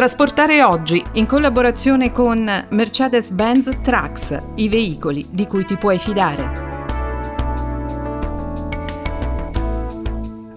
Trasportare oggi, in collaborazione con Mercedes-Benz Trucks, i veicoli di cui ti puoi fidare.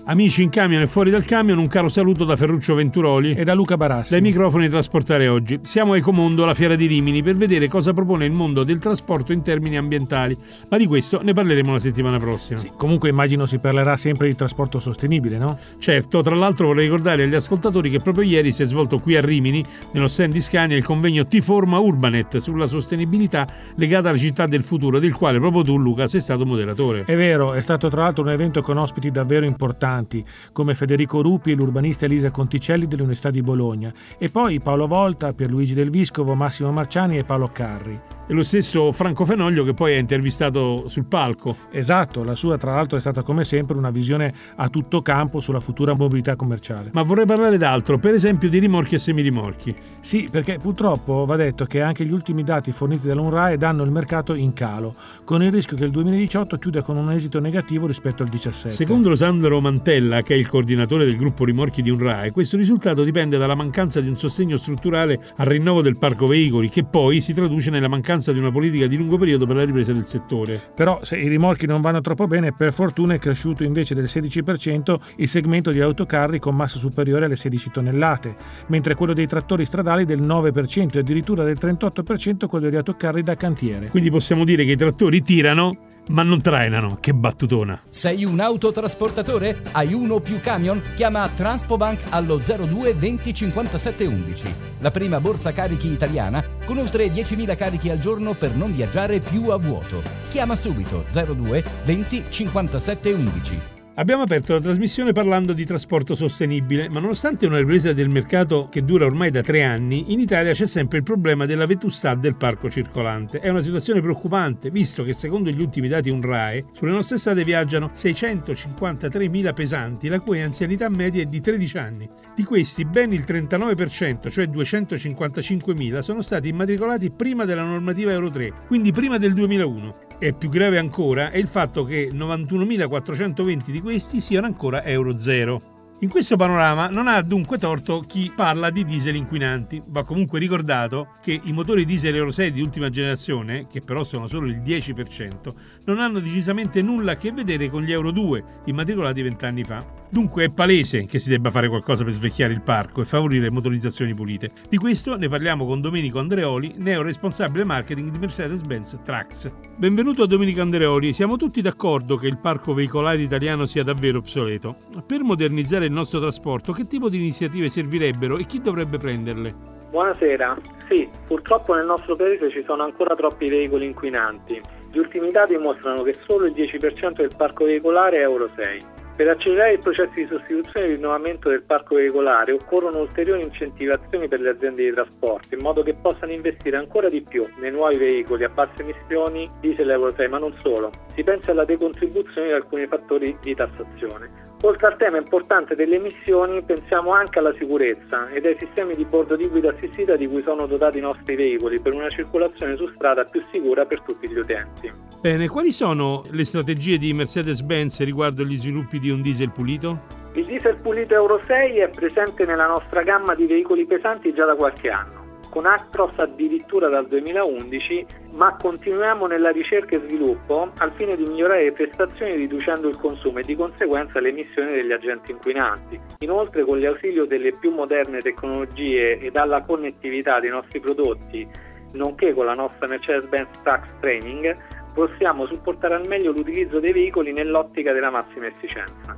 Amici in camion e fuori dal camion, un caro saluto da Ferruccio Venturoli e da Luca Barassi. Dai microfoni Trasportare Oggi. Siamo a Ecomondo, la fiera di Rimini, per vedere cosa propone il mondo del trasporto in termini ambientali. Ma di questo ne parleremo la settimana prossima. Sì, comunque immagino si parlerà sempre di trasporto sostenibile, no? Certo, tra l'altro vorrei ricordare agli ascoltatori che proprio ieri si è svolto qui a Rimini, nello stand di Scania, il convegno T-Forma Urbanet sulla sostenibilità legata alla città del futuro, del quale proprio tu, Luca, sei stato moderatore. È vero, è stato tra l'altro un evento con ospiti davvero importanti importanti come Federico Rupi e l'urbanista Elisa Conticelli dell'Università di Bologna e poi Paolo Volta, Pierluigi Del Viscovo, Massimo Marciani e Paolo Carri e lo stesso Franco Fenoglio che poi ha intervistato sul palco. Esatto, la sua tra l'altro è stata come sempre una visione a tutto campo sulla futura mobilità commerciale. Ma vorrei parlare d'altro, per esempio di rimorchi e semirimorchi. Sì, perché purtroppo va detto che anche gli ultimi dati forniti dall'UNRAE danno il mercato in calo, con il rischio che il 2018 chiuda con un esito negativo rispetto al 2017. Secondo Sandro Mantella, che è il coordinatore del gruppo rimorchi di UNRAE, questo risultato dipende dalla mancanza di un sostegno strutturale al rinnovo del parco veicoli, che poi si traduce nella mancanza mancanza di una politica di lungo periodo per la ripresa del settore. Però se i rimorchi non vanno troppo bene, per fortuna è cresciuto invece del 16% il segmento di autocarri con massa superiore alle 16 tonnellate, mentre quello dei trattori stradali del 9% e addirittura del 38% quello degli autocarri da cantiere. Quindi possiamo dire che i trattori tirano ma non trainano. Che battutona. Sei un autotrasportatore? Hai uno o più camion? Chiama Transpobank allo 02 20 57 11. La prima borsa carichi italiana con oltre 10.000 carichi al giorno per non viaggiare più a vuoto. Chiama subito 02 20 57 11. Abbiamo aperto la trasmissione parlando di trasporto sostenibile, ma nonostante una ripresa del mercato che dura ormai da tre anni, in Italia c'è sempre il problema della vetustà del parco circolante. È una situazione preoccupante, visto che secondo gli ultimi dati UNRAE, sulle nostre strade viaggiano 653.000 pesanti, la cui anzianità media è di 13 anni. Di questi ben il 39%, cioè 255.000, sono stati immatricolati prima della normativa Euro 3, quindi prima del 2001 e più grave ancora è il fatto che 91.420 di questi siano ancora Euro 0. In questo panorama non ha dunque torto chi parla di diesel inquinanti. Va comunque ricordato che i motori diesel Euro 6 di ultima generazione, che però sono solo il 10%, non hanno decisamente nulla a che vedere con gli Euro 2 immatricolati vent'anni fa. Dunque è palese che si debba fare qualcosa per svecchiare il parco e favorire motorizzazioni pulite. Di questo ne parliamo con Domenico Andreoli, neo responsabile marketing di Mercedes-Benz Trucks. Benvenuto a Domenico Andreoli, siamo tutti d'accordo che il parco veicolare italiano sia davvero obsoleto. Per modernizzare il nostro trasporto, che tipo di iniziative servirebbero e chi dovrebbe prenderle? Buonasera. Sì, purtroppo nel nostro paese ci sono ancora troppi veicoli inquinanti. Gli ultimi dati mostrano che solo il 10% del parco veicolare è Euro 6. Per accelerare il processo di sostituzione e rinnovamento del parco veicolare occorrono ulteriori incentivazioni per le aziende di trasporto in modo che possano investire ancora di più nei nuovi veicoli a basse emissioni diesel Euro 6, ma non solo. Si pensa alla decontribuzione di alcuni fattori di tassazione. Oltre al tema importante delle emissioni, pensiamo anche alla sicurezza ed ai sistemi di bordo di guida assistita di cui sono dotati i nostri veicoli per una circolazione su strada più sicura per tutti gli utenti. Bene, quali sono le strategie di Mercedes-Benz riguardo agli sviluppi di un diesel pulito? Il diesel pulito Euro 6 è presente nella nostra gamma di veicoli pesanti già da qualche anno con Actros addirittura dal 2011, ma continuiamo nella ricerca e sviluppo al fine di migliorare le prestazioni riducendo il consumo e di conseguenza le emissioni degli agenti inquinanti. Inoltre con l'ausilio delle più moderne tecnologie e dalla connettività dei nostri prodotti, nonché con la nostra Mercedes-Benz Tax Training, possiamo supportare al meglio l'utilizzo dei veicoli nell'ottica della massima efficienza.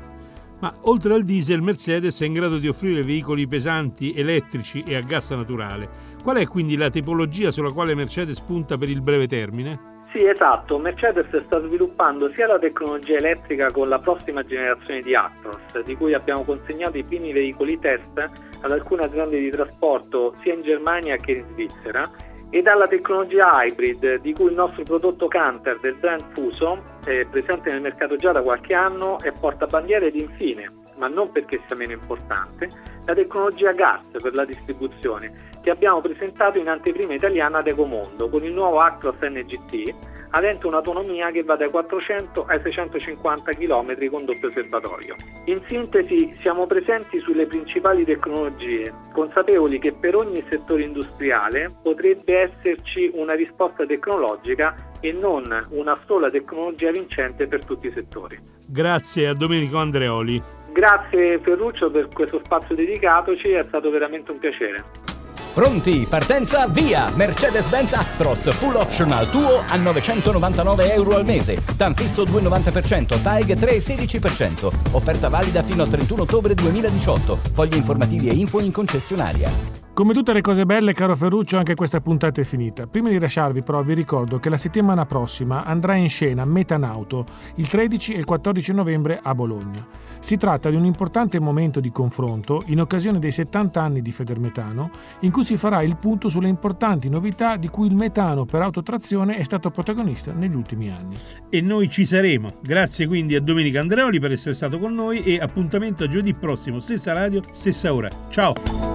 Ma oltre al diesel, Mercedes è in grado di offrire veicoli pesanti, elettrici e a gas naturale. Qual è quindi la tipologia sulla quale Mercedes punta per il breve termine? Sì, esatto. Mercedes sta sviluppando sia la tecnologia elettrica con la prossima generazione di Actros, di cui abbiamo consegnato i primi veicoli test ad alcune aziende di trasporto sia in Germania che in Svizzera, e dalla tecnologia hybrid di cui il nostro prodotto Canter del brand Fuso è presente nel mercato già da qualche anno e porta bandiere ed infine, ma non perché sia meno importante, la tecnologia gas per la distribuzione che abbiamo presentato in anteprima italiana ad Ecomondo con il nuovo Actros NGT avente un'autonomia che va dai 400 ai 650 km con doppio serbatoio. In sintesi, siamo presenti sulle principali tecnologie, consapevoli che per ogni settore industriale potrebbe esserci una risposta tecnologica e non una sola tecnologia vincente per tutti i settori. Grazie a Domenico Andreoli. Grazie Ferruccio per questo spazio dedicatoci, è stato veramente un piacere. Pronti, partenza, via! Mercedes-Benz Actros Full Optional tuo a 999 euro al mese. TAN fisso 2,90%, TAEG 3,16%. Offerta valida fino al 31 ottobre 2018. Fogli informativi e info in concessionaria. Come tutte le cose belle, caro Ferruccio, anche questa puntata è finita. Prima di lasciarvi, però, vi ricordo che la settimana prossima andrà in scena Metanauto il 13 e il 14 novembre a Bologna. Si tratta di un importante momento di confronto in occasione dei 70 anni di Federmetano, in cui si farà il punto sulle importanti novità di cui il metano per autotrazione è stato protagonista negli ultimi anni. E noi ci saremo. Grazie quindi a Domenica Andreoli per essere stato con noi e appuntamento a giovedì prossimo, stessa radio, stessa ora. Ciao!